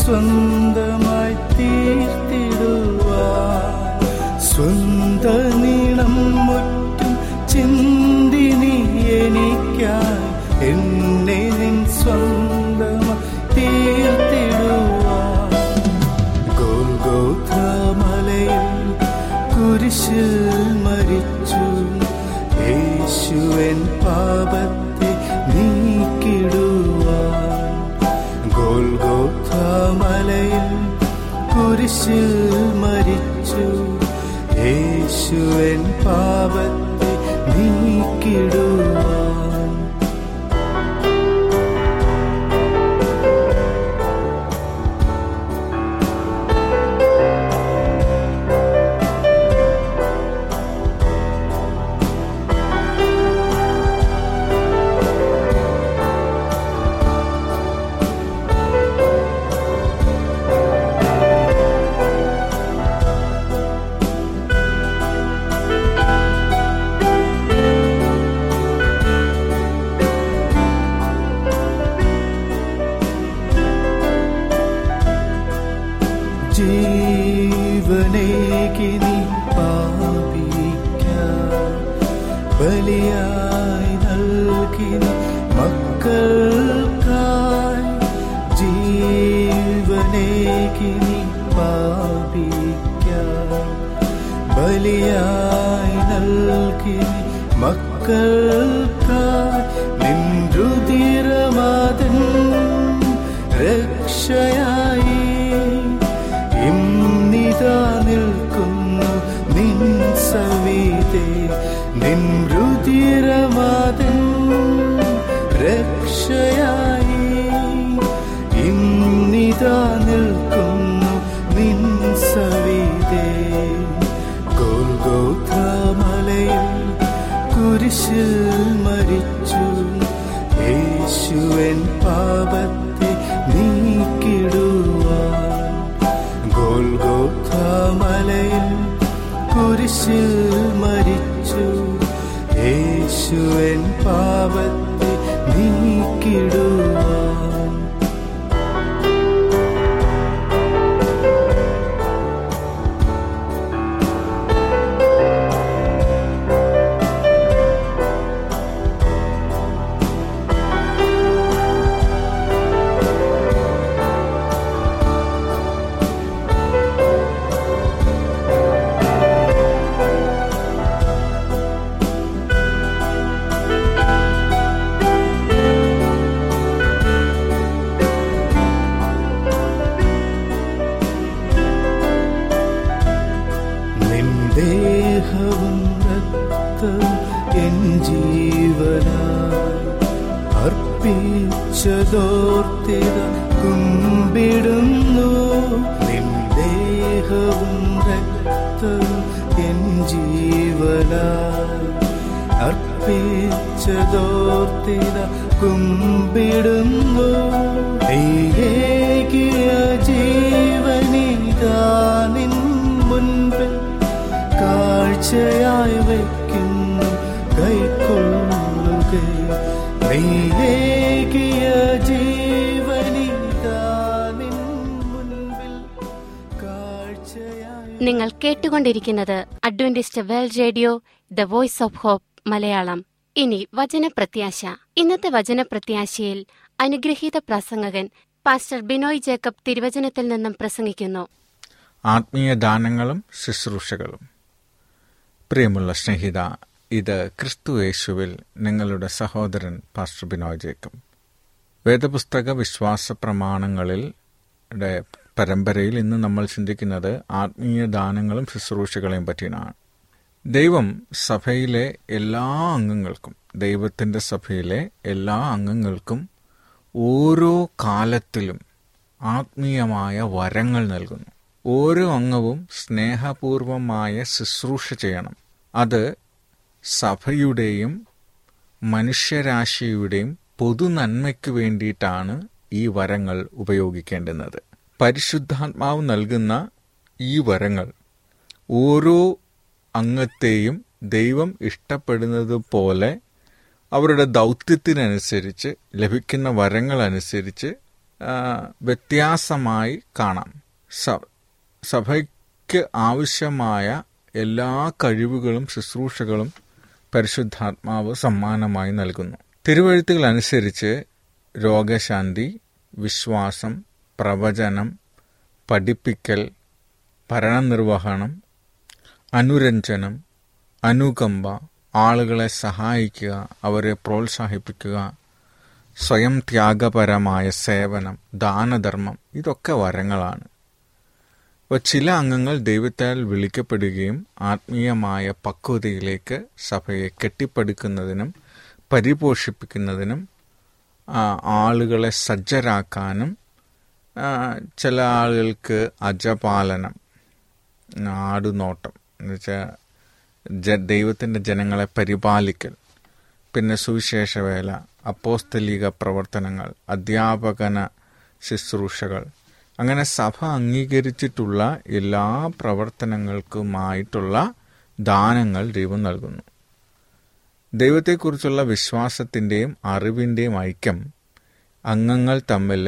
സ്വന്തമായി തീർത്തിടുവാൻ സ്വന്ത കാഴ്ചയായി വയ്ക്കുന്നു കൈക്കൊള്ളുക. നിങ്ങൾ കേട്ടുകൊണ്ടിരിക്കുന്നത് Adventist world radio the voice of hope Malayalam. ഇനി വചനപ്രത്യാശ. ഇന്നത്തെ വചനപ്രത്യാശയിൽ അനുഗ്രഹീത പ്രസംഗകൻ പാസ്റ്റർ ബിനോയ് ജേക്കബ് തിരുവചനത്തിൽ നിന്നും പ്രസംഗിക്കുന്നു. ആത്മീയ ദാനങ്ങളും ശുശ്രൂഷകളും. പ്രിയമുള്ള സ്നേഹിത ഇത് ക്രിസ്തു യേശുവിൽ നിങ്ങളുടെ സഹോദരൻ പാസ്റ്റർ ബിനോയ് ജേക്കബ്. വേദപുസ്തക വിശ്വാസ പ്രമാണങ്ങളിൽ പരമ്പരയിൽ ഇന്ന് നമ്മൾ ചിന്തിക്കുന്നത് ആത്മീയ ദാനങ്ങളും ശുശ്രൂഷകളെയും പറ്റിയാണ്. ദൈവം സഭയിലെ എല്ലാ അംഗങ്ങൾക്കും ദൈവത്തിന്റെ സഭയിലെ എല്ലാ അംഗങ്ങൾക്കും ഓരോ കാലത്തിലും ആത്മീയമായ വരങ്ങൾ നൽകുന്നു. ഓരോ അംഗവും സ്നേഹപൂർവമായ ശുശ്രൂഷ ചെയ്യണം. അത് സഭയുടെയും മനുഷ്യരാശിയുടെയും പൊതു പൊതുനന്മയ്ക്ക് വേണ്ടിയിട്ടാണ് ഈ വരങ്ങൾ ഉപയോഗിക്കേണ്ടുന്നത്. പരിശുദ്ധാത്മാവ് നൽകുന്ന ഈ വരങ്ങൾ ഓരോ അംഗത്തെയും ദൈവം ഇഷ്ടപ്പെടുന്നത് പോലെ അവരുടെ ദൗത്യത്തിനനുസരിച്ച് ലഭിക്കുന്ന വരങ്ങളനുസരിച്ച് വ്യത്യാസമായി കാണാം. സഭയ്ക്ക് ആവശ്യമായ എല്ലാ കഴിവുകളും ശുശ്രൂഷകളും പരിശുദ്ധാത്മാവ് സമ്മാനമായി നൽകുന്നു. തിരുവഴുത്തുകൾ അനുസരിച്ച് രോഗശാന്തി വിശ്വാസം പ്രവചനം പഠിപ്പിക്കൽ ഭരണനിർവഹണം അനുരഞ്ജനം അനുകമ്പ ആളുകളെ സഹായിക്കുക അവരെ പ്രോത്സാഹിപ്പിക്കുക സ്വയം ത്യാഗപരമായ സേവനം ദാനധർമ്മം ഇതൊക്കെ വരങ്ങളാണ്. ചില അംഗങ്ങൾ ദൈവത്താൽ വിളിക്കപ്പെടുകയും ആത്മീയമായ പക്വതയിലേക്ക് സഭയെ കെട്ടിപ്പടുക്കുന്നതിനും പരിപോഷിപ്പിക്കുന്നതിനും ആളുകളെ സജ്ജരാക്കാനും ചില ആളുകൾക്ക് അജപാലനം ആടുനോട്ടം എന്നുവെച്ചാൽ ജ ദൈവത്തിന്റെ ജനങ്ങളെ പരിപാലിക്കൽ പിന്നെ സുവിശേഷവേല അപ്പോസ്തലിക പ്രവർത്തനങ്ങൾ അധ്യാപകന ശുശ്രൂഷകൾ അങ്ങനെ സഭ അംഗീകരിച്ചിട്ടുള്ള എല്ലാ പ്രവർത്തനങ്ങൾക്കുമായിട്ടുള്ള ദാനങ്ങൾ ദൈവം നൽകുന്നു. ദൈവത്തെക്കുറിച്ചുള്ള വിശ്വാസത്തിന്റെയും അറിവിന്റെയും ഐക്യം അംഗങ്ങൾ തമ്മിൽ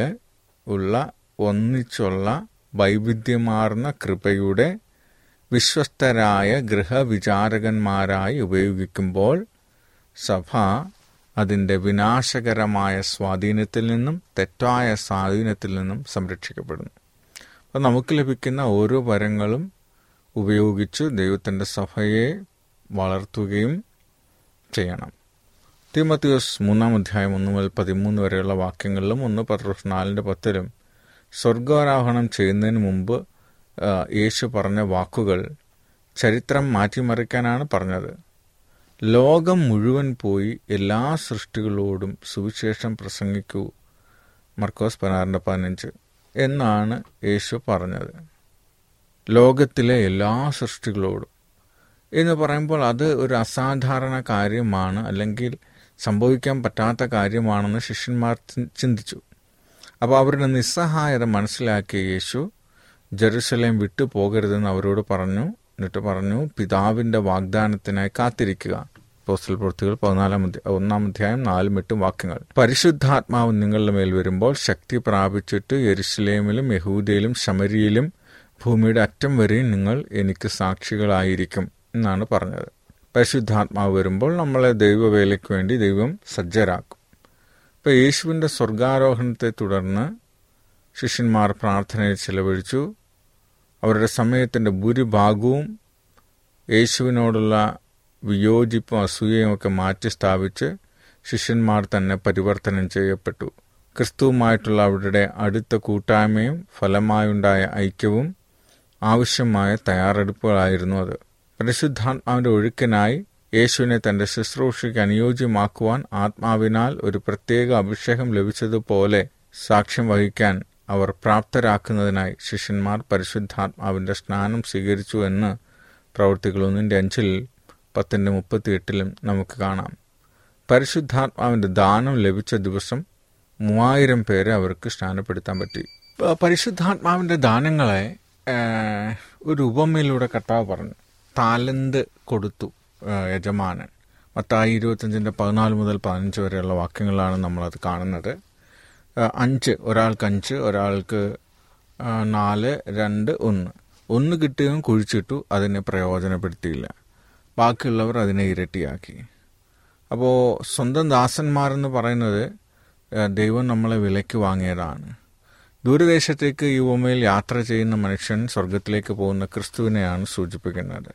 ഉള്ള ഒന്നിച്ചുള്ള വൈവിധ്യമാർന്ന കൃപയുടെ വിശ്വസ്തരായ ഗൃഹവിചാരകന്മാരായി ഉപയോഗിക്കുമ്പോൾ സഭ അതിന്റെ വിനാശകരമായ സ്വാധീനത്തിൽ നിന്നും തെറ്റായ സ്വാധീനത്തിൽ നിന്നും സംരക്ഷിക്കപ്പെടുന്നു. അപ്പോൾ നമുക്ക് ലഭിക്കുന്ന ഓരോ വരങ്ങളും ഉപയോഗിച്ച് ദൈവത്തിന്റെ സഭയെ വളർത്തുകയും ചെയ്യണം. തിമത്തിയോസ് മൂന്നാം അധ്യായം ഒന്ന് മുതൽ പതിമൂന്ന് വരെയുള്ള വാക്യങ്ങളിലും ഒന്ന് പത്രോസ് നാലിന്റെ പത്തിലും സ്വർഗാരോഹണം ചെയ്യുന്നതിന് മുമ്പ് യേശു പറഞ്ഞ വാക്കുകൾ ചരിത്രം മാറ്റിമറിക്കാനാണ് പറഞ്ഞത്. ലോകം മുഴുവൻ പോയി എല്ലാ സൃഷ്ടികളോടും സുവിശേഷം പ്രസംഗിക്കൂ. മർക്കോസ് പതിനാറിന്റെ പതിനഞ്ച് എന്നാണ് യേശു പറഞ്ഞത്. ലോകത്തിലെ എല്ലാ സൃഷ്ടികളോടും. എന്ന് പറയുമ്പോൾ അത് ഒരു അസാധാരണ കാര്യമാണ് അല്ലെങ്കിൽ സംഭവിക്കാൻ പറ്റാത്ത കാര്യമാണെന്ന് ശിഷ്യന്മാർ ചിന്തിച്ചു. അപ്പോൾ അവരുടെ നിസ്സഹായത മനസ്സിലാക്കിയ യേശു ജെറുസലേം വിട്ടു പോകരുതെന്ന് അവരോട് പറഞ്ഞു. എന്നിട്ട് പറഞ്ഞു പിതാവിന്റെ വാഗ്ദാനത്തിനായി കാത്തിരിക്കുക. പോസ്റ്റൽ പ്രവൃത്തികൾ പതിനാലാം ഒന്നാം അധ്യായം നാലും എട്ടും വാക്യങ്ങൾ. പരിശുദ്ധാത്മാവ് നിങ്ങളുടെ മേൽ വരുമ്പോൾ ശക്തി പ്രാപിച്ചിട്ട് യെരുഷലേമിലും യഹൂദയിലും ശമരിയിലും ഭൂമിയുടെ അറ്റം വരെയും നിങ്ങൾ എനിക്ക് സാക്ഷികളായിരിക്കും എന്നാണ് പറഞ്ഞത്. പരിശുദ്ധാത്മാവ് വരുമ്പോൾ നമ്മളെ ദൈവവേലയ്ക്ക് വേണ്ടി ദൈവം സജ്ജരാക്കും. ഇപ്പോൾ യേശുവിന്റെ സ്വർഗാരോഹണത്തെ തുടർന്ന് ശിഷ്യന്മാർ പ്രാർത്ഥനയിൽ ചെലവഴിച്ചു. അവരുടെ സമയത്തിന്റെ ഭൂരിഭാഗവും യേശുവിനോടുള്ള വിയോജിപ്പും അസൂയയും ഒക്കെ മാറ്റി സ്ഥാപിച്ച് ശിഷ്യന്മാർ തന്നെ പരിവർത്തനം ചെയ്യപ്പെട്ടു. ക്രിസ്തുവുമായിട്ടുള്ള അവരുടെ അടുത്ത കൂട്ടായ്മയും ഫലമായുണ്ടായ ഐക്യവും ആവശ്യമായ തയ്യാറെടുപ്പുകളായിരുന്നു അത്. പരിശുദ്ധാത്മാവിന്റെ ഒഴുക്കിനായി യേശുവിനെ തന്റെ ശുശ്രൂഷയ്ക്ക് അനുയോജ്യമാക്കുവാൻ ആത്മാവിനാൽ ഒരു പ്രത്യേക അഭിഷേകം ലഭിച്ചതുപോലെ സാക്ഷ്യം വഹിക്കാൻ അവർ പ്രാപ്തരാക്കുന്നതിനായി ശിഷ്യന്മാർ പരിശുദ്ധാത്മാവിന്റെ സ്നാനം സ്വീകരിച്ചു എന്ന് പ്രവൃത്തികൾ ഒന്നിന്റെ അഞ്ചിൽ പത്തിന്റെ മുപ്പത്തിയെട്ടിലും നമുക്ക് കാണാം. പരിശുദ്ധാത്മാവിന്റെ ദാനം ലഭിച്ച ദിവസം മൂവായിരം പേരെ അവർക്ക് സ്നാനപ്പെടുത്താൻ പറ്റി. പരിശുദ്ധാത്മാവിന്റെ ദാനങ്ങളെ ഒരു ഉപമയിലൂടെ കർത്താവ് പറഞ്ഞു. താലന്ത് കൊടുത്തു യജമാനൻ. മത്തായി ഇരുപത്തഞ്ചിന്റെ പതിനാല് മുതൽ പതിനഞ്ച് വരെയുള്ള വാക്യങ്ങളാണ് നമ്മളത് കാണുന്നത്. അഞ്ച്. ഒരാൾക്ക് അഞ്ച് ഒരാൾക്ക് നാല് രണ്ട് ഒന്ന്. ഒന്ന് കിട്ടുകയും കുഴിച്ചിട്ടു അതിനെ പ്രയോജനപ്പെടുത്തിയില്ല. ബാക്കിയുള്ളവർ അതിനെ ഇരട്ടിയാക്കി. അപ്പോൾ സ്വന്തം ദാസന്മാരെന്ന് പറയുന്നത് ദൈവം നമ്മളെ വിലയ്ക്ക് വാങ്ങിയതാണ്. ദൂരദേശത്തേക്ക് ഈ ഭൂമിയിൽ യാത്ര ചെയ്യുന്ന മനുഷ്യൻ സ്വർഗത്തിലേക്ക് പോകുന്ന ക്രിസ്തുവിനെയാണ് സൂചിപ്പിക്കുന്നത്.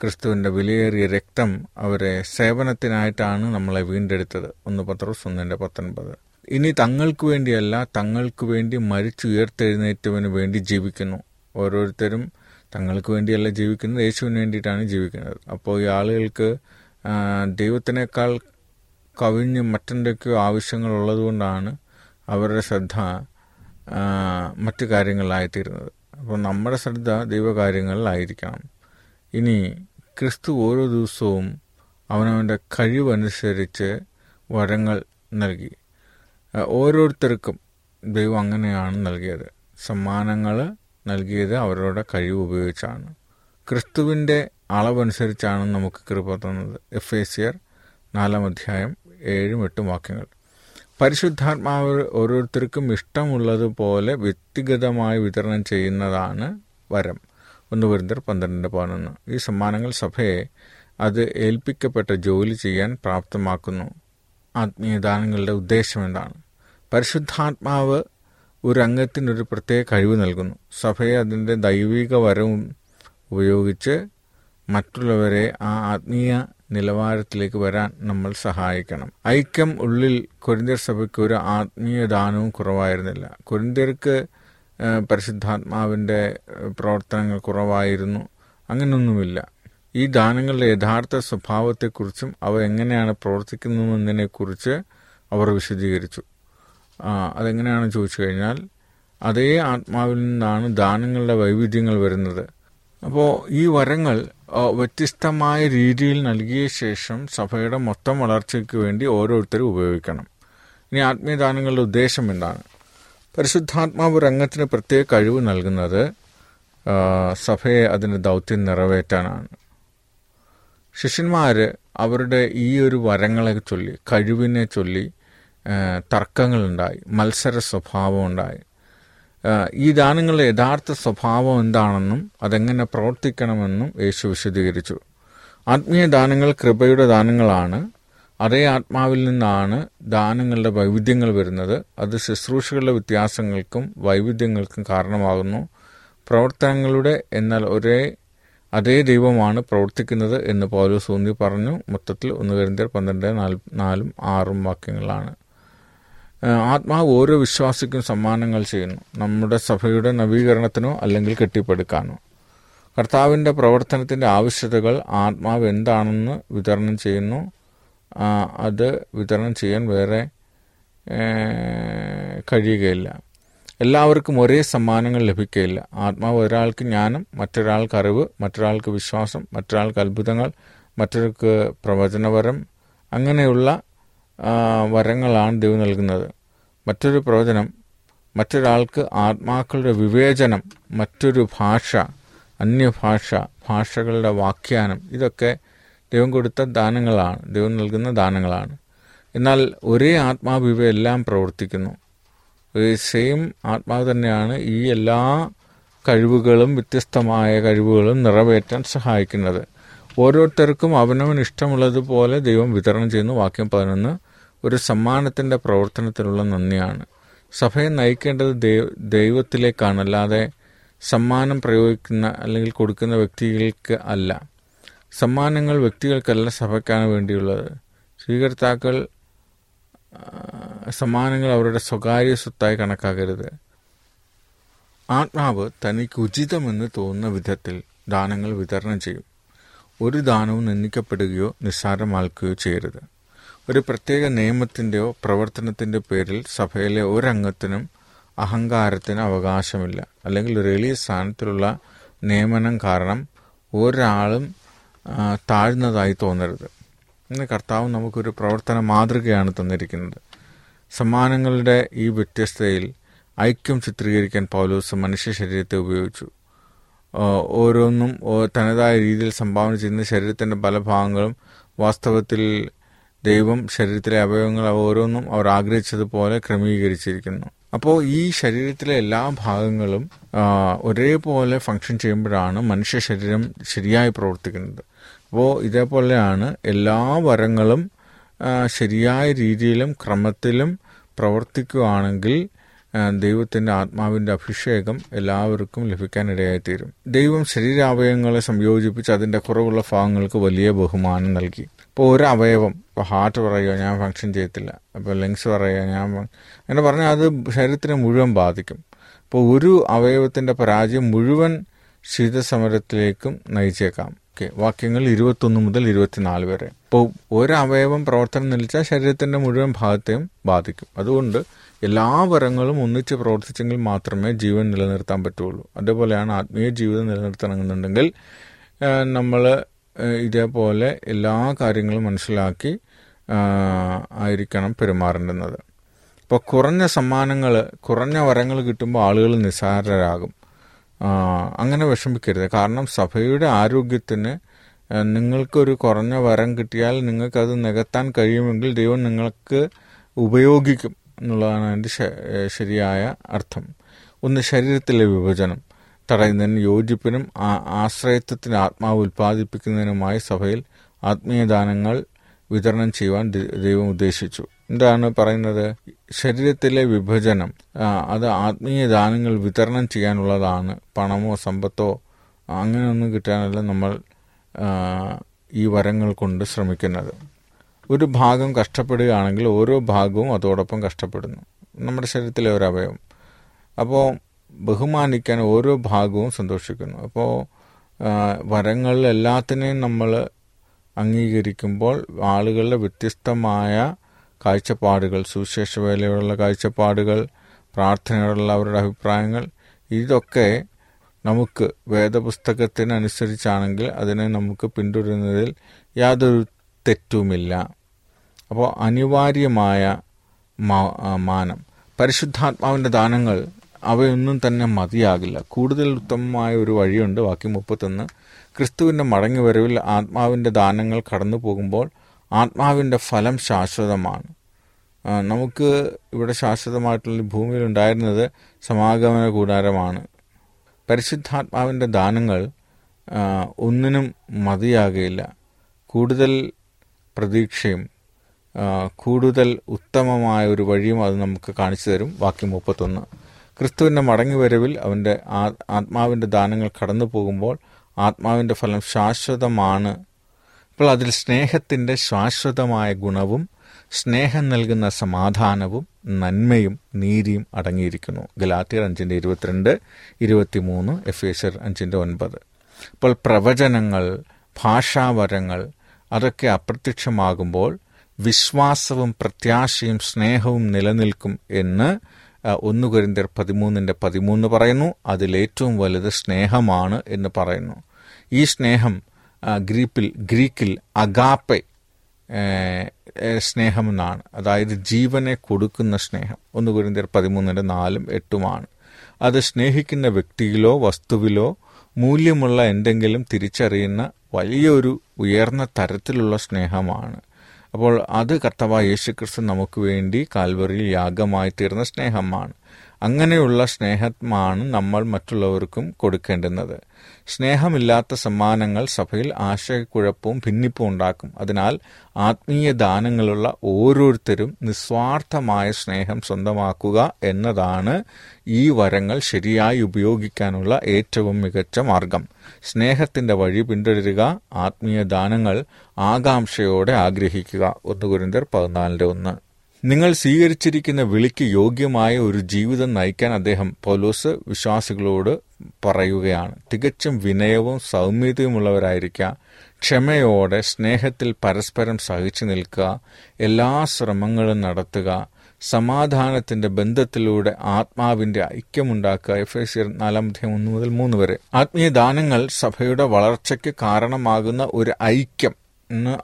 ക്രിസ്തുവിന്റെ വിലയേറിയ രക്തം അവരെ സേവനത്തിനായിട്ടാണ് നമ്മളെ വീണ്ടെടുത്തത്. ഒന്ന് പത്രോസ് ഒന്നിന്റെ പത്തൊൻപത്. ഇനി തങ്ങൾക്ക് വേണ്ടിയല്ല തങ്ങൾക്ക് വേണ്ടി മരിച്ചുയർത്തെഴുന്നേറ്റവന് വേണ്ടി ജീവിക്കുന്നു. ഓരോരുത്തരും തങ്ങൾക്ക് വേണ്ടിയല്ല ജീവിക്കുന്നത് യേശുവിന് വേണ്ടിയിട്ടാണ് ജീവിക്കുന്നത്. അപ്പോൾ ഈ ആളുകൾക്ക് ദൈവത്തിനേക്കാൾ കവിഞ്ഞ് മറ്റെന്തൊക്കെയോ ആവശ്യങ്ങൾ ഉള്ളതുകൊണ്ടാണ് അവരുടെ ശ്രദ്ധ മറ്റു കാര്യങ്ങളിലായിത്തീരുന്നത്. അപ്പോൾ നമ്മുടെ ശ്രദ്ധ ദൈവകാര്യങ്ങളിലായിരിക്കണം. ഇനി ക്രിസ്തു ഓരോ ദിവസവും അവനവന്റെ കഴിവനുസരിച്ച് വരങ്ങൾ നൽകി. ഓരോരുത്തർക്കും ദൈവം അങ്ങനെയാണ് നൽകിയത്. സമ്മാനങ്ങൾ നൽകിയത് അവരുടെ കഴിവ് ഉപയോഗിച്ചാണ്. ക്രിസ്തുവിന്റെ അളവനുസരിച്ചാണ് നമുക്ക് കൃപ തന്നത്. എഫ് എ സിയർ നാലാം അധ്യായം ഏഴും എട്ടും വാക്യങ്ങൾ. പരിശുദ്ധാത്മാവ് ഓരോരുത്തർക്കും ഇഷ്ടമുള്ളതുപോലെ വ്യക്തിഗതമായി വിതരണം ചെയ്യുന്നതാണ് വരം. ഒന്ന് വരുന്നർ പന്ത്രണ്ട് പതിനൊന്ന്. ഈ സമ്മാനങ്ങൾ സഭയെ അത് ഏൽപ്പിക്കപ്പെട്ട ജോലി ചെയ്യാൻ പ്രാപ്തമാക്കുന്നു. ആത്മീയദാനങ്ങളുടെ ഉദ്ദേശം എന്താണ്? പരിശുദ്ധാത്മാവ് ഒരു അംഗത്തിനൊരു പ്രത്യേക കഴിവ് നൽകുന്നു. സഭയെ അതിന്റെ ദൈവിക വരവും ഉപയോഗിച്ച് മറ്റുള്ളവരെ ആ ആത്മീയ നിലവാരത്തിലേക്ക് വരാൻ നമ്മൾ സഹായിക്കണം. ഐക്യം ഉള്ളിൽ കൊരിന്ത്യർ സഭയ്ക്ക് ഒരു ആത്മീയ ദാനവും കുറവായിരുന്നില്ല. കൊരിന്ത്യർക്ക് പരിശുദ്ധാത്മാവിന്റെ പ്രവർത്തനങ്ങൾ കുറവായിരുന്നു. അങ്ങനെയൊന്നുമില്ല ഈ ദാനങ്ങളുടെ യഥാർത്ഥ സ്വഭാവത്തെക്കുറിച്ചും അവ എങ്ങനെയാണ് പ്രവർത്തിക്കുന്നതെന്നതിനെക്കുറിച്ച് അവർ വിശദീകരിച്ചു. അതെങ്ങനെയാണെന്ന് ചോദിച്ചു കഴിഞ്ഞാൽ അതേ ആത്മാവിൽ നിന്നാണ് ദാനങ്ങളുടെ വൈവിധ്യങ്ങൾ വരുന്നത്. അപ്പോൾ ഈ വരങ്ങൾ വ്യത്യസ്തമായ രീതിയിൽ നൽകിയ ശേഷം സഭയുടെ മൊത്തം വളർച്ചയ്ക്ക് വേണ്ടി ഓരോരുത്തരും ഉപയോഗിക്കണം. ഇനി ആത്മീയദാനങ്ങളുടെ ഉദ്ദേശം എന്താണ്? പരിശുദ്ധാത്മാവ് രംഗത്തിന് പ്രത്യേക കഴിവ് നൽകുന്നത് സഭയെ അതിന്റെ ദൗത്യം നിറവേറ്റാനാണ്. ശിഷ്യന്മാർ അവരുടെ ഈ ഒരു വരങ്ങളെ ചൊല്ലി കഴിവിനെ ചൊല്ലി തർക്കങ്ങളുണ്ടായി മത്സര സ്വഭാവം ഉണ്ടായി ഈ ദാനങ്ങളുടെ യഥാർത്ഥ സ്വഭാവം എന്താണെന്നും അതെങ്ങനെ പ്രവർത്തിക്കണമെന്നും യേശു വിശദീകരിച്ചു. ആത്മീയ ദാനങ്ങൾ കൃപയുടെ ദാനങ്ങളാണ്. അതേ ആത്മാവിൽ നിന്നാണ് ദാനങ്ങളുടെ വൈവിധ്യങ്ങൾ വരുന്നത്. അത് ശുശ്രൂഷകളുടെ വ്യത്യാസങ്ങൾക്കും വൈവിധ്യങ്ങൾക്കും കാരണമാകുന്നു. പ്രവർത്തനങ്ങളുടെ എന്നാൽ ഒരേ അതേ ദൈവമാണ് പ്രവർത്തിക്കുന്നത് എന്ന് പൗലോസ് ഊന്നി പറഞ്ഞു. മൊത്തത്തിൽ ഒന്ന് കഴിഞ്ഞാൽ പന്ത്രണ്ട് നാല് നാലും ആറും വാക്യങ്ങളാണ്. ആത്മാവ് ഓരോ വിശ്വാസിക്കും സമ്മാനങ്ങൾ ചെയ്യുന്നു. നമ്മുടെ സഭയുടെ നവീകരണത്തിനോ അല്ലെങ്കിൽ കെട്ടിപ്പടുക്കാനോ. കർത്താവിന്റെ പ്രവർത്തനത്തിന്റെ ആവശ്യതകൾ ആത്മാവ് എന്താണെന്ന് വിതരണം ചെയ്യുന്നു. അത് വിതരണം ചെയ്യാൻ വേറെ കഴിയുകയില്ല. എല്ലാവർക്കും ഒരേ സമ്മാനങ്ങൾ ലഭിക്കുകയില്ല. ആത്മാവ് ഒരാൾക്ക് ജ്ഞാനം മറ്റൊരാൾക്ക് അറിവ് മറ്റൊരാൾക്ക് വിശ്വാസം മറ്റൊരാൾക്ക് അത്ഭുതങ്ങൾ മറ്റൊരാൾക്ക് പ്രവചനപരം അങ്ങനെയുള്ള വരങ്ങളാണ് ദൈവം നൽകുന്നത്. മറ്റൊരു പ്രവചനം മറ്റൊരാൾക്ക് ആത്മാക്കളുടെ വിവേചനം മറ്റൊരു ഭാഷ അന്യഭാഷ ഭാഷകളുടെ വാഖ്യാനം ഇതൊക്കെ ദൈവം കൊടുത്ത ദാനങ്ങളാണ് ദൈവം നൽകുന്ന ദാനങ്ങളാണ്. എന്നാൽ ഒരേ ആത്മാവ് ഇവയെല്ലാം പ്രവർത്തിക്കുന്നു. സെയിം ആത്മാവ് തന്നെയാണ് ഈ എല്ലാ കഴിവുകളും വ്യത്യസ്തമായ കഴിവുകളും നിറവേറ്റാൻ സഹായിക്കുന്നത്. ഓരോരുത്തർക്കും അവനവൻ ഇഷ്ടമുള്ളതുപോലെ ദൈവം വിതരണം ചെയ്യുന്നു. വാക്യം പതിനൊന്ന് ഒരു സമ്മാനത്തിന്റെ പ്രവർത്തനത്തിലുള്ള നന്ദിയാണ്. സഭയെ നയിക്കേണ്ടത് ദൈവ ദൈവത്തിലേക്കാണ് അല്ലാതെ സമ്മാനം പ്രയോഗിക്കുന്ന അല്ലെങ്കിൽ കൊടുക്കുന്ന വ്യക്തികൾക്ക് അല്ല. സമ്മാനങ്ങൾ വ്യക്തികൾക്കല്ല സഭയ്ക്കാണ് വേണ്ടിയുള്ളത്. സ്വീകർത്താക്കൾ സമ്മാനങ്ങൾ അവരുടെ സ്വകാര്യ സ്വത്തായി കണക്കാക്കരുത്. ആത്മാവ് തനിക്ക് ഉചിതമെന്ന് തോന്നുന്ന വിധത്തിൽ ദാനങ്ങൾ വിതരണം ചെയ്യും. ഒരു ദാനവും നിന്ദിക്കപ്പെടുകയോ നിസ്സാരമാക്കുകയോ ചെയ്യരുത്. ഒരു പ്രത്യേക നിയമത്തിന്റെയോ പ്രവർത്തനത്തിന്റെ പേരിൽ സഭയിലെ ഒരംഗത്തിനും അഹങ്കാരത്തിന് അവകാശമില്ല. അല്ലെങ്കിൽ ഒരു എളിയ സ്ഥാനത്തിലുള്ള നിയമനം കാരണം ഒരാളും താഴ്ന്നതായി തോന്നരുത്. ഇന്ന് കർത്താവ് നമുക്കൊരു പ്രവർത്തന മാതൃകയാണ് തന്നിരിക്കുന്നത്. സമ്മാനങ്ങളുടെ ഈ വ്യത്യസ്തതയിൽ ഐക്യം ചിത്രീകരിക്കാൻ പൗലോസ് മനുഷ്യ ശരീരത്തെ ഉപയോഗിച്ചു. ഓരോന്നും തനതായ രീതിയിൽ സംഭാവന ചെയ്യുന്ന ശരീരത്തിന്റെ പല ഭാഗങ്ങളും വാസ്തവത്തിൽ ദൈവം ശരീരത്തിലെ അവയവങ്ങൾ ഓരോന്നും അവർ ആഗ്രഹിച്ചതുപോലെ ക്രമീകരിച്ചിരിക്കുന്നു. അപ്പോൾ ഈ ശരീരത്തിലെ എല്ലാ ഭാഗങ്ങളും ഒരേപോലെ ഫങ്ഷൻ ചെയ്യുമ്പോഴാണ് മനുഷ്യ ശരീരം ശരിയായി പ്രവർത്തിക്കുന്നത്. അപ്പോൾ ഇതേപോലെയാണ് എല്ലാ വരങ്ങളും ശരിയായ രീതിയിലും ക്രമത്തിലും പ്രവർത്തിക്കുകയാണെങ്കിൽ ദൈവത്തിന്റെ ആത്മാവിന്റെ അഭിഷേകം എല്ലാവർക്കും ലഭിക്കാനിടയായിത്തീരും. ദൈവം ശരീരാവയവങ്ങളെ സംയോജിപ്പിച്ച് അതിന്റെ കുറവുള്ള ഭാഗങ്ങൾക്ക് വലിയ ബഹുമാനം നൽകി. ഇപ്പോൾ ഒരു അവയവം. ഇപ്പോൾ ഹാർട്ട് പറയുക ഞാൻ ഫങ്ഷൻ ചെയ്യത്തില്ല. അപ്പോൾ ലങ്സ് പറയുക ഞാൻ അങ്ങനെ പറഞ്ഞാൽ അത് ശരീരത്തിനെ മുഴുവൻ ബാധിക്കും. അപ്പോൾ ഒരു അവയവത്തിന്റെ പരാജയം മുഴുവൻ ശീതസമരത്തിലേക്കും നയിച്ചേക്കാം. ഓക്കെ വാക്യങ്ങൾ ഇരുപത്തൊന്ന് മുതൽ ഇരുപത്തിനാല് വരെ. ഇപ്പോൾ അവയവം പ്രവർത്തനം നിലച്ചാൽ ശരീരത്തിന്റെ മുഴുവൻ ഭാഗത്തെയും ബാധിക്കും. അതുകൊണ്ട് എല്ലാ വരങ്ങളും ഒന്നിച്ച് പ്രവർത്തിച്ചെങ്കിൽ മാത്രമേ ജീവൻ നിലനിർത്താൻ പറ്റുള്ളൂ. അതേപോലെയാണ് ആത്മീയ ജീവിതം നിലനിർത്തണമെന്നുണ്ടെങ്കിൽ നമ്മൾ ഇതേപോലെ എല്ലാ കാര്യങ്ങളും മനസ്സിലാക്കി ആയിരിക്കണം പെരുമാറേണ്ടുന്നത്. ഇപ്പോൾ കുറഞ്ഞ സമ്മാനങ്ങൾ കുറഞ്ഞ വരങ്ങൾ കിട്ടുമ്പോൾ ആളുകൾ നിസ്സാരരാകും. അങ്ങനെ വിഷമിക്കരുത്. കാരണം സഭയുടെ ആരോഗ്യത്തിന് നിങ്ങൾക്കൊരു കുറഞ്ഞ വരം കിട്ടിയാൽ നിങ്ങൾക്കത് നികത്താൻ കഴിയുമെങ്കിൽ ദൈവം നിങ്ങൾക്ക് ഉപയോഗിക്കും എന്നുള്ളതാണ് അതിന്റെ ശരിയായ അർത്ഥം. ഒന്ന് ശരീരത്തിലെ വിഭജനം. തടയുന്നതിനും യോജിപ്പിനും ആശ്രയത്വത്തിന് ആത്മാവ് ഉൽപ്പാദിപ്പിക്കുന്നതിനുമായി സഭയിൽ ആത്മീയദാനങ്ങൾ വിതരണം ചെയ്യുവാൻ ദൈവം ഉദ്ദേശിച്ചു. എന്താണ് പറയുന്നത്? ശരീരത്തിലെ വിഭജനം അത് ആത്മീയ ദാനങ്ങൾ വിതരണം ചെയ്യാനുള്ളതാണ്. പണമോ സമ്പത്തോ അങ്ങനെയൊന്നും കിട്ടാനല്ല നമ്മൾ ഈ വരങ്ങൾ കൊണ്ട് ശ്രമിക്കുന്നത്. ഒരു ഭാഗം കഷ്ടപ്പെടുകയാണെങ്കിൽ ഓരോ ഭാഗവും അതോടൊപ്പം കഷ്ടപ്പെടുന്നു. നമ്മുടെ ശരീരത്തിലെ ഒരു അവയവം. അപ്പോൾ ബഹുമാനിക്കാൻ ഓരോ ഭാഗവും സന്തോഷിക്കുന്നു. അപ്പോൾ വരങ്ങൾ എല്ലാത്തിനെയും നമ്മൾ അംഗീകരിക്കുമ്പോൾ ആളുകളുടെ വ്യത്യസ്തമായ കാഴ്ചപ്പാടുകൾ സുവിശേഷ വേലയോടുള്ള കാഴ്ചപ്പാടുകൾ പ്രാർത്ഥനയോടുള്ള അവരുടെ അഭിപ്രായങ്ങൾ ഇതൊക്കെ നമുക്ക് വേദപുസ്തകത്തിനനുസരിച്ചാണെങ്കിൽ അതിനെ നമുക്ക് പിന്തുടരുന്നതിൽ യാതൊരു തെറ്റുമില്ല. അപ്പോൾ അനിവാര്യമായ മാനം. പരിശുദ്ധാത്മാവിന്റെ ദാനങ്ങൾ അവയൊന്നും തന്നെ മതിയാകില്ല. കൂടുതൽ ഉത്തമമായ ഒരു വഴിയുണ്ട്. വാക്യം മുപ്പത്തൊന്ന്. ക്രിസ്തുവിന്റെ മടങ്ങി വരവിൽ ആത്മാവിന്റെ ദാനങ്ങൾ കടന്നു പോകുമ്പോൾ ആത്മാവിന്റെ ഫലം ശാശ്വതമാണ്. നമുക്ക് ഇവിടെ ശാശ്വതമായിട്ടുള്ള ഭൂമിയിൽ ഉണ്ടായിരുന്നത് സമാഗമന കൂടാരമാണ്. പരിശുദ്ധാത്മാവിന്റെ ദാനങ്ങൾ ഒന്നിനും മതിയാകുകയില്ല കൂടുതൽ പ്രതീക്ഷയും കൂടുതൽ ഉത്തമമായ ഒരു വഴിയും അത് നമുക്ക് കാണിച്ചു തരും. വാക്യം മുപ്പത്തൊന്ന്. ക്രിസ്തുവിന്റെ മടങ്ങിവരവിൽ അവന്റെ ആത്മാവിന്റെ ദാനങ്ങൾ കടന്നു പോകുമ്പോൾ ആത്മാവിന്റെ ഫലം ശാശ്വതമാണ്. അപ്പോൾ അതിൽ സ്നേഹത്തിന്റെ ശാശ്വതമായ ഗുണവും സ്നേഹം നൽകുന്ന സമാധാനവും നന്മയും നീതിയും അടങ്ങിയിരിക്കുന്നു. ഗലാത്തിയർ അഞ്ചിന്റെ ഇരുപത്തിരണ്ട് ഇരുപത്തിമൂന്ന് എഫ് എസർ അഞ്ചിന്റെ ഒൻപത്. അപ്പോൾ പ്രവചനങ്ങൾ ഭാഷാവരങ്ങൾ അതൊക്കെ അപ്രത്യക്ഷമാകുമ്പോൾ വിശ്വാസവും പ്രത്യാശയും സ്നേഹവും നിലനിൽക്കും എന്ന് ഒന്ന് കൊരിന്ത്യർ പതിമൂന്നിന്റെ പതിമൂന്ന് പറയുന്നു. അതിലേറ്റവും വലുത് സ്നേഹമാണ് എന്ന് പറയുന്നു. ഈ സ്നേഹം ഗ്രീപ്പിൽ ഗ്രീക്കിൽ അഗാപ്പെ സ്നേഹം എന്നാണ്. അതായത് ജീവനെ കൊടുക്കുന്ന സ്നേഹം. ഒന്ന് കുരിന്തിയർ പതിമൂന്നിന്റെ നാലും എട്ടുമാണ്. അത് സ്നേഹിക്കുന്ന വ്യക്തിയിലോ വസ്തുവിലോ മൂല്യമുള്ള എന്തെങ്കിലും തിരിച്ചറിയുന്ന വലിയൊരു ഉയർന്ന തരത്തിലുള്ള സ്നേഹമാണ്. അപ്പോൾ അത് കർത്തവായ യേശുക്രിസ്തു നമുക്ക് വേണ്ടി കാൽവറിയിൽ യാഗമായി തീർന്ന സ്നേഹമാണ്. അങ്ങനെയുള്ള സ്നേഹമാണ് നമ്മൾ മറ്റുള്ളവർക്കും കൊടുക്കേണ്ടുന്നത്. സ്നേഹമില്ലാത്ത സമ്മാനങ്ങൾ സഭയിൽ ആശയക്കുഴപ്പവും ഭിന്നിപ്പും ഉണ്ടാക്കും. അതിനാൽ ആത്മീയ ദാനങ്ങളുള്ള ഓരോരുത്തരും നിസ്വാർത്ഥമായ സ്നേഹം സ്വന്തമാക്കുക എന്നതാണ് ഈ വരങ്ങൾ ശരിയായി ഉപയോഗിക്കാനുള്ള ഏറ്റവും മികച്ച മാർഗം. സ്നേഹത്തിന്റെ വഴി പിന്തുടരുക ആത്മീയ ദാനങ്ങൾ ആകാംക്ഷയോടെ ആഗ്രഹിക്കുക. ഒന്ന് കുരിന്തർ പതിനാലിന്റെ ഒന്ന്. നിങ്ങൾ സ്വീകരിച്ചിരിക്കുന്ന വിളിക്ക് യോഗ്യമായ ഒരു ജീവിതം നയിക്കാൻ അദ്ദേഹം പൗലോസ് വിശ്വാസികളോട് പറയുകയാണ്. തികച്ചും വിനയവും സൗമ്യതയുമുള്ളവരായിരിക്കുക. ക്ഷമയോടെ സ്നേഹത്തിൽ പരസ്പരം സഹിച്ചു നിൽക്കുക. എല്ലാ ശ്രമങ്ങളും നടത്തുക. സമാധാനത്തിന്റെ ബന്ധത്തിലൂടെ ആത്മാവിന്റെ ഐക്യമുണ്ടാക്കുക. എഫ് എസ് നാലാമധ്യം ഒന്ന് മുതൽ മൂന്ന് വരെ. ആത്മീയ ദാനങ്ങൾ സഭയുടെ വളർച്ചയ്ക്ക് കാരണമാകുന്ന ഒരു ഐക്യം.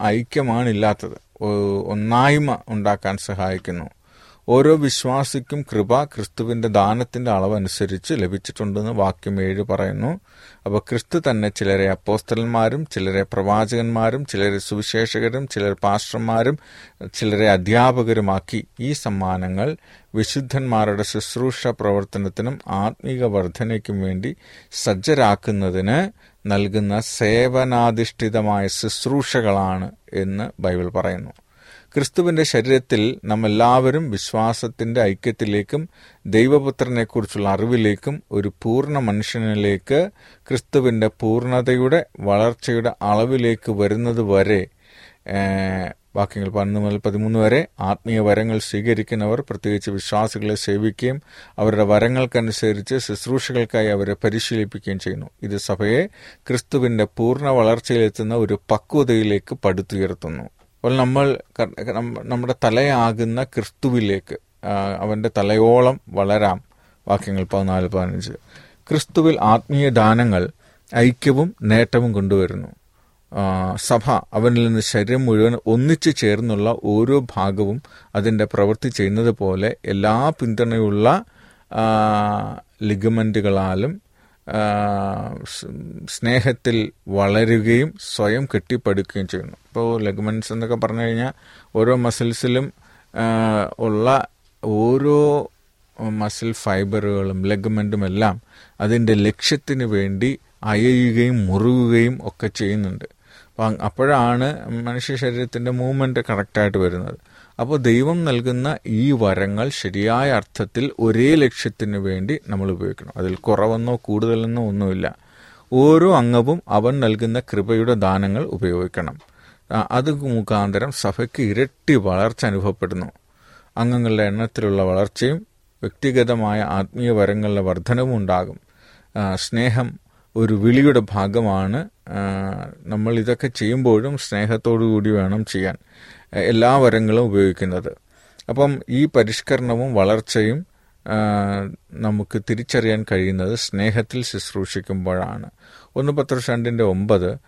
ഐക്യമാണില്ലാത്തത്. ഒന്നായ്മ ഉണ്ടാക്കാൻ സഹായിക്കുന്നു. ഓരോ വിശ്വാസിക്കും കൃപ ക്രിസ്തുവിന്റെ ദാനത്തിന്റെ അളവനുസരിച്ച് ലഭിച്ചിട്ടുണ്ടെന്ന് വാക്യം ഏഴ് പറയുന്നു. അപ്പോൾ ക്രിസ്തു തന്നെ ചിലരെ അപ്പോസ്തലന്മാരും ചിലരെ പ്രവാചകന്മാരും ചിലരെ സുവിശേഷകരും ചിലർ പാസ്റ്റർമാരും ചിലരെ അധ്യാപകരുമാക്കി ഈ സമ്മാനങ്ങൾ വിശുദ്ധന്മാരുടെ ശുശ്രൂഷ പ്രവർത്തനത്തിനും ആത്മീക വർധനയ്ക്കും വേണ്ടി സജ്ജരാക്കുന്നതിന് നൽകുന്ന സേവനാധിഷ്ഠിതമായ ശുശ്രൂഷകളാണ് എന്ന് ബൈബിൾ പറയുന്നു. ക്രിസ്തുവിന്റെ ശരീരത്തിൽ നാം എല്ലാവരും വിശ്വാസത്തിന്റെ ഐക്യത്തിലേക്കും ദൈവപുത്രനെക്കുറിച്ചുള്ള അറിവിലേക്കും ഒരു പൂർണ മനുഷ്യനിലേക്ക് ക്രിസ്തുവിന്റെ പൂർണതയുടെ വളർച്ചയുടെ അളവിലേക്ക് വരുന്നത് വരെ വാക്യങ്ങൾ പതിനൊന്ന് മുതൽ പതിമൂന്ന് വരെ ആത്മീയ വരങ്ങൾ സ്വീകരിക്കുന്നവർ പ്രത്യേകിച്ച് വിശ്വാസികളെ സേവിക്കുകയും അവരുടെ വരങ്ങൾക്കനുസരിച്ച് ശുശ്രൂഷകൾക്കായി അവരെ പരിശീലിപ്പിക്കുകയും ചെയ്യുന്നു. ഇത് സഭയെ ക്രിസ്തുവിന്റെ പൂർണ വളർച്ചയിലെത്തുന്ന ഒരു പക്വതയിലേക്ക് പടുത്തുയർത്തുന്നു. അപ്പോൾ നമ്മൾ നമ്മുടെ തലയാകുന്ന ക്രിസ്തുവിലേക്ക് അവന്റെ തലയോളം വളരാം. വാക്യങ്ങൾ പതിനാല് പതിനഞ്ച്. ക്രിസ്തുവിൽ ആത്മീയ ദാനങ്ങൾ ഐക്യവും നേട്ടവും കൊണ്ടുവരുന്നു. സഭ അവനിൽ നിന്ന് ശരീരം മുഴുവൻ ഒന്നിച്ചു ചേർന്നുള്ള ഓരോ ഭാഗവും അതിന്റെ പ്രവൃത്തി ചെയ്യുന്നത് പോലെ എല്ലാ പിന്തുണയുള്ള ലിഗമെന്റുകളാലും സ്നേഹത്തിൽ വളരുകയും സ്വയം കെട്ടിപ്പടുക്കുകയും ചെയ്യുന്നു. ഇപ്പോൾ ലെഗ്മെൻസ് എന്നൊക്കെ പറഞ്ഞു കഴിഞ്ഞാൽ ഓരോ മസിൽസിലും ഉള്ള ഓരോ മസിൽ ഫൈബറുകളും ലെഗ്മെന്റും എല്ലാം അതിന്റെ ലക്ഷ്യത്തിന് വേണ്ടി അയയുകയും മുറുകുകയും ഒക്കെ ചെയ്യുന്നുണ്ട്. അപ്പം അപ്പോഴാണ് മനുഷ്യ ശരീരത്തിന്റെ മൂവ്മെന്റ് കറക്റ്റായിട്ട് വരുന്നത്. അപ്പോൾ ദൈവം നൽകുന്ന ഈ വരങ്ങൾ ശരിയായ അർത്ഥത്തിൽ ഒരേ ലക്ഷ്യത്തിന് വേണ്ടി നമ്മൾ ഉപയോഗിക്കണം. അതിൽ കുറവെന്നോ കൂടുതലെന്നോ ഒന്നുമില്ല. ഓരോ അംഗവും അവൻ നൽകുന്ന കൃപയുടെ ദാനങ്ങൾ ഉപയോഗിക്കണം. അത് മുഖാന്തരം സഭയ്ക്ക് ഇരട്ടി വളർച്ച അനുഭവപ്പെടുന്നു. അംഗങ്ങളുടെ എണ്ണത്തിലുള്ള വളർച്ചയും വ്യക്തിഗതമായ ആത്മീയ വരങ്ങളുടെ വർധനവും ഉണ്ടാകും. സ്നേഹം ഒരു വിളിയുടെ ഭാഗമാണ്. നമ്മൾ ഇതൊക്കെ ചെയ്യുമ്പോഴും സ്നേഹത്തോടു കൂടി വേണം ചെയ്യാൻ. എല്ലാ വരങ്ങളും ഉപയോഗിക്കുന്നത്. അപ്പം ഈ പരിഷ്കരണവും വളർച്ചയും നമുക്ക് തിരിച്ചറിയാൻ കഴിയുന്നത് സ്നേഹത്തിൽ ശുശ്രൂഷിക്കുമ്പോഴാണ്. ഒന്ന് പത്ര രണ്ടിന്റെ ഒമ്പത്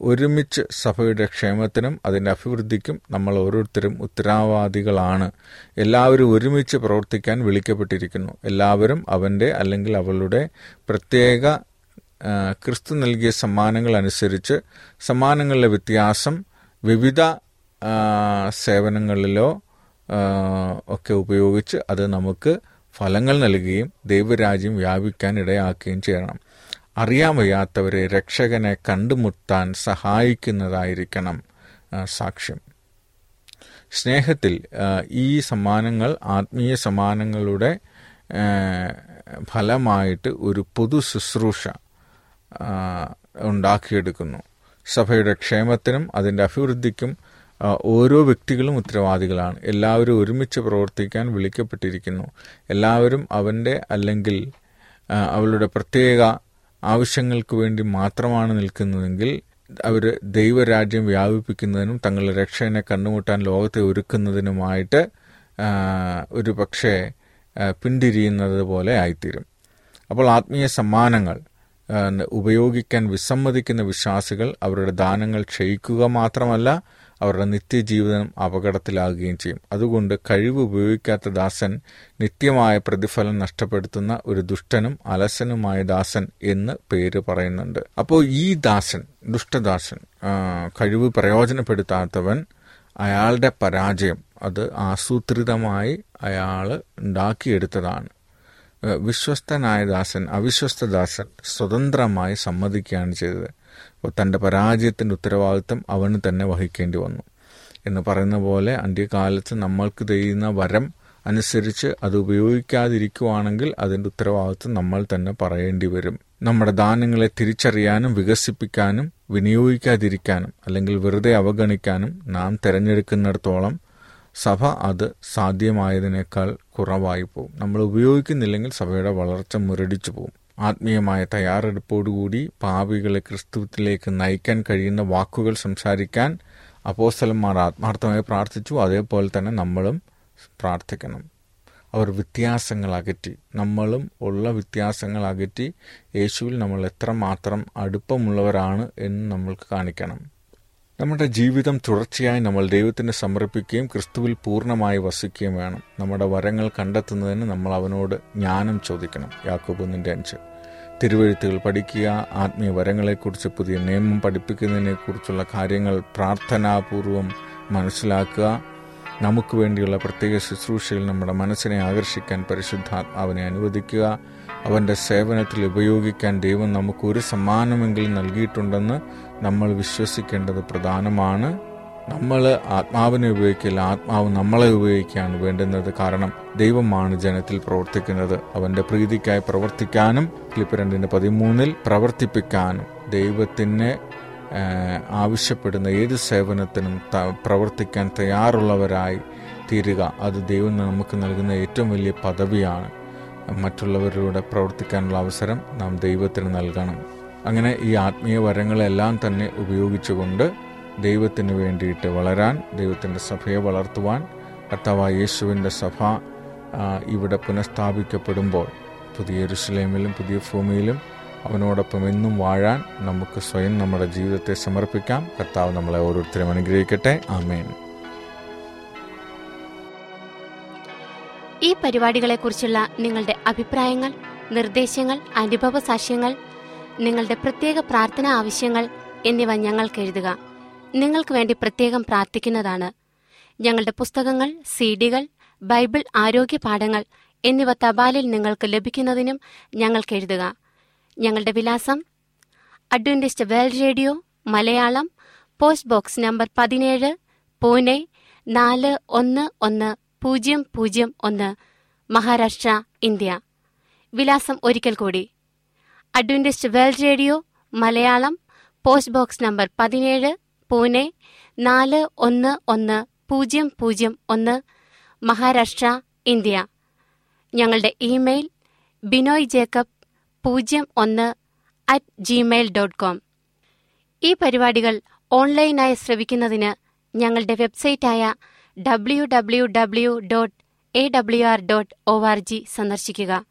ഒരുമിച്ച് സഭയുടെ ക്ഷേമത്തിനും അതിന്റെ അഭിവൃദ്ധിക്കും നമ്മൾ ഓരോരുത്തരും ഉത്തരവാദികളാണ്. എല്ലാവരും ഒരുമിച്ച് പ്രവർത്തിക്കാൻ വിളിക്കപ്പെട്ടിരിക്കുന്നു. എല്ലാവരും അവന്റെ അല്ലെങ്കിൽ അവളുടെ പ്രത്യേക ക്രിസ്തു നൽകിയ സമ്മാനങ്ങൾ അനുസരിച്ച് സമ്മാനങ്ങളിലെ വ്യത്യാസം വിവിധ സേവനങ്ങളിലോ ഒക്കെ ഉപയോഗിച്ച് അത് നമുക്ക് ഫലങ്ങൾ നൽകുകയും ദൈവരാജ്യം വ്യാപിക്കാൻ ഇടയാക്കുകയും ചെയ്യണം. അറിയാൻ വയ്യാത്തവരെ രക്ഷകനെ കണ്ടുമുട്ടാൻ സഹായിക്കുന്നതായിരിക്കണം സാക്ഷ്യം. സ്നേഹത്തിൽ ഈ സമ്മാനങ്ങൾ ആത്മീയ സമ്മാനങ്ങളുടെ ഫലമായിട്ട് ഒരു പൊതു ശുശ്രൂഷ ഉണ്ടാക്കിയെടുക്കുന്നു. സഭയുടെ ക്ഷേമത്തിനും അതിന്റെ അഭിവൃദ്ധിക്കും ഓരോ വ്യക്തികളും ഉത്തരവാദികളാണ്. എല്ലാവരും ഒരുമിച്ച് പ്രവർത്തിക്കാൻ വിളിക്കപ്പെട്ടിരിക്കുന്നു. എല്ലാവരും അവന്റെ അല്ലെങ്കിൽ അവളുടെ പ്രത്യേക ആവശ്യങ്ങൾക്ക് വേണ്ടി മാത്രമാണ് നിൽക്കുന്നതെങ്കിൽ അവർ ദൈവരാജ്യം വ്യാപിപ്പിക്കുന്നതിനും തങ്ങളുടെ രക്ഷനെ കണ്ടുമുട്ടാൻ ലോകത്തെ ഒരുക്കുന്നതിനുമായിട്ട് ഒരു പക്ഷേ പിന്തിരിയുന്നത് പോലെ ആയിത്തീരും. അപ്പോൾ ആത്മീയ സമ്മാനങ്ങൾ ഉപയോഗിക്കാൻ വിസമ്മതിക്കുന്ന വിശ്വാസികൾ അവരുടെ ദാനങ്ങൾ ക്ഷയിക്കുക മാത്രമല്ല അവരുടെ നിത്യജീവിതം അപകടത്തിലാകുകയും ചെയ്യും. അതുകൊണ്ട് കഴിവ് ഉപയോഗിക്കാത്ത ദാസൻ നിത്യമായ പ്രതിഫലം നഷ്ടപ്പെടുത്തുന്ന ഒരു ദുഷ്ടനും അലസനുമായ ദാസൻ എന്ന് പേര് പറയുന്നുണ്ട്. അപ്പോൾ ഈ ദാസൻ ദുഷ്ടദാസൻ കഴിവ് പ്രയോജനപ്പെടുത്താത്തവൻ അയാളുടെ പരാജയം അത് ആസൂത്രിതമായി അയാൾ ഉണ്ടാക്കിയെടുത്തതാണ്. വിശ്വസ്തനായ ദാസൻ അവിശ്വസ്ത ദാസൻ സ്വതന്ത്രമായി സമ്മതിക്കുകയാണ് ചെയ്തത്. തന്റെ പരാജയത്തിന്റെ ഉത്തരവാദിത്വം അവന് തന്നെ വഹിക്കേണ്ടി വന്നു. എന്ന് പറയുന്ന പോലെ അന്ത്യകാലത്ത് നമ്മൾക്ക് ചെയ്യുന്ന വരം അനുസരിച്ച് അത് ഉപയോഗിക്കാതിരിക്കുവാണെങ്കിൽ അതിന്റെ ഉത്തരവാദിത്വം നമ്മൾ തന്നെ പറയേണ്ടി വരും. നമ്മുടെ ദാനങ്ങളെ തിരിച്ചറിയാനും വികസിപ്പിക്കാനും വിനിയോഗിക്കാതിരിക്കാനും അല്ലെങ്കിൽ വെറുതെ അവഗണിക്കാനും നാം തിരഞ്ഞെടുക്കുന്നിടത്തോളം സഭ അത് സാധ്യമായതിനേക്കാൾ കുറവായി പോകും നമ്മൾ ഉപയോഗിക്കുന്നില്ലെങ്കിൽ സഭയുടെ വളർച്ച മുരടിച്ചു പോകും ആത്മീയമായ തയ്യാറെടുപ്പോടുകൂടി പാപികളെ ക്രിസ്തുവിലേക്ക് നയിക്കാൻ കഴിയുന്ന വാക്കുകൾ സംസാരിക്കാൻ അപ്പോസ്തലന്മാർ ആത്മാർത്ഥമായി പ്രാർത്ഥിച്ചു. അതേപോലെ തന്നെ നമ്മളും പ്രാർത്ഥിക്കണം. അവർ വ്യത്യാസങ്ങൾ അകറ്റി. നമ്മളും ഉള്ള വ്യത്യാസങ്ങൾ അകറ്റി യേശുവിൽ നമ്മൾ എത്രമാത്രം അടുപ്പമുള്ളവരാണ് എന്ന് നമ്മൾക്ക് കാണിക്കണം. നമ്മുടെ ജീവിതം തുടർച്ചയായി നമ്മൾ ദൈവത്തിന് സമർപ്പിക്കുകയും ക്രിസ്തുവിൽ പൂർണമായി വസിക്കുകയും വേണം. നമ്മുടെ വരങ്ങൾ കണ്ടെത്തുന്നതിന് നമ്മൾ അവനോട് ജ്ഞാനം ചോദിക്കണം. യാക്കോബ് അഞ്ച്. തിരുവഴുത്തുകൾ പഠിക്കുക ആത്മീയ വരങ്ങളെക്കുറിച്ച് പുതിയ നിയമം പഠിപ്പിക്കുന്നതിനെക്കുറിച്ചുള്ള കാര്യങ്ങൾ പ്രാർത്ഥനാപൂർവം മനസ്സിലാക്കുക. നമുക്ക് വേണ്ടിയുള്ള പ്രത്യേക ശുശ്രൂഷയിൽ നമ്മുടെ മനസ്സിനെ ആകർഷിക്കാൻ പരിശുദ്ധാത്മാവിനെ അനുവദിക്കുക. അവന്റെ സേവനത്തിൽ ഉപയോഗിക്കാൻ ദൈവം നമുക്ക് ഒരു സമ്മാനമെങ്കിലും നൽകിയിട്ടുണ്ടെന്ന് നമ്മൾ വിശ്വസിക്കേണ്ടത് പ്രധാനമാണ്. നമ്മൾ ആത്മാവിനെ ഉപയോഗിക്കില്ല ആത്മാവ് നമ്മളെ ഉപയോഗിക്കുകയാണ് വേണ്ടുന്നത്. കാരണം ദൈവമാണ് ജനത്തിൽ പ്രവർത്തിക്കുന്നത്. അവന്റെ പ്രീതിക്കായി പ്രവർത്തിക്കാനും ക്ലിപ്പ് രണ്ടിന്റെ പതിമൂന്നിൽ പ്രവർത്തിപ്പിക്കാനും ദൈവത്തിനെ ആവശ്യപ്പെടുന്ന ഏത് സേവനത്തിനും പ്രവർത്തിക്കാൻ തയ്യാറുള്ളവരായി തീരുക. അത് ദൈവം നമുക്ക് നൽകുന്ന ഏറ്റവും വലിയ പദവിയാണ്. മറ്റുള്ളവരിലൂടെ പ്രവർത്തിക്കാനുള്ള അവസരം നാം ദൈവത്തിന് നൽകണം. അങ്ങനെ ഈ ആത്മീയ വരങ്ങളെല്ലാം തന്നെ ഉപയോഗിച്ചുകൊണ്ട് ദൈവത്തിന് വേണ്ടിയിട്ട് വളരാൻ ദൈവത്തിന്റെ സഭയെ വളർത്തുവാൻ കർത്താവായ യേശുവിന്റെ സഭ ഇവിടെ പുനഃസ്ഥാപിക്കപ്പെടുമ്പോൾ പുതിയ യെരുശലേമിലും പുതിയ ഭൂമിയിലും അവനോടൊപ്പം എന്നും വാഴാൻ നമുക്ക് സ്വയം നമ്മുടെ ജീവിതത്തെ സമർപ്പിക്കാം. കർത്താവ് നമ്മളെ ഓരോരുത്തരും അനുഗ്രഹിക്കട്ടെ. ആമേൻ. ഈ പരിപാടികളെക്കുറിച്ചുള്ള നിങ്ങളുടെ അഭിപ്രായങ്ങൾ നിർദ്ദേശങ്ങൾ അനുഭവ സാക്ഷ്യങ്ങൾ നിങ്ങളുടെ പ്രത്യേക പ്രാർത്ഥന ആവശ്യങ്ങൾ എന്നിവ ഞങ്ങൾക്ക് എഴുതുക. നിങ്ങൾക്ക് വേണ്ടി പ്രത്യേകം പ്രാർത്ഥിക്കുന്നതാണ്. ഞങ്ങളുടെ പുസ്തകങ്ങൾ സീഡികൾ ബൈബിൾ ആരോഗ്യ പാഠങ്ങൾ എന്നിവ തപാലിൽ നിങ്ങൾക്ക് ലഭിക്കുന്നതിനും ഞങ്ങൾക്ക് എഴുതുക. ഞങ്ങളുടെ വിലാസം Adventist world radio Malayalam post box number പതിനേഴ് പൂനെ നാല് ഒന്ന് ഒന്ന് പൂജ്യം പൂജ്യം ഒന്ന് മഹാരാഷ്ട്ര ഇന്ത്യ. വിലാസം ഒരിക്കൽ കൂടി. Adventist world radio Malayalam post box number പതിനേഴ് പൂനെ നാല് ഒന്ന് ഒന്ന് പൂജ്യം പൂജ്യം ഒന്ന് മഹാരാഷ്ട്ര ഇന്ത്യ. ഞങ്ങളുടെ ഇമെയിൽ ബിനോയ് ജേക്കബ് പൂജ്യം ഒന്ന് അറ്റ് ജിമെയിൽ ഡോട്ട് കോം ഈ പരിപാടികൾ ഓൺലൈനായി ശ്രവിക്കുന്നതിന് ഞങ്ങളുടെ വെബ്സൈറ്റായ W W W dot A W R dot O R G സന്ദർശിക്കുക.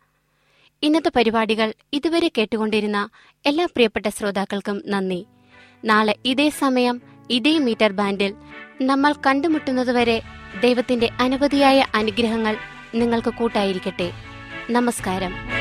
ഇന്നത്തെ പരിപാടികൾ ഇതുവരെ കേട്ടുകൊണ്ടിരുന്ന എല്ലാ പ്രിയപ്പെട്ട ശ്രോതാക്കൾക്കും നന്ദി. നാളെ ഇതേ സമയം ഇതേ മീറ്റർ ബാൻഡിൽ നമ്മൾ കണ്ടുമുട്ടുന്നതുവരെ ദൈവത്തിന്റെ അനവധിയായ അനുഗ്രഹങ്ങൾ നിങ്ങൾക്ക് കൂട്ടായിരിക്കട്ടെ. നമസ്കാരം.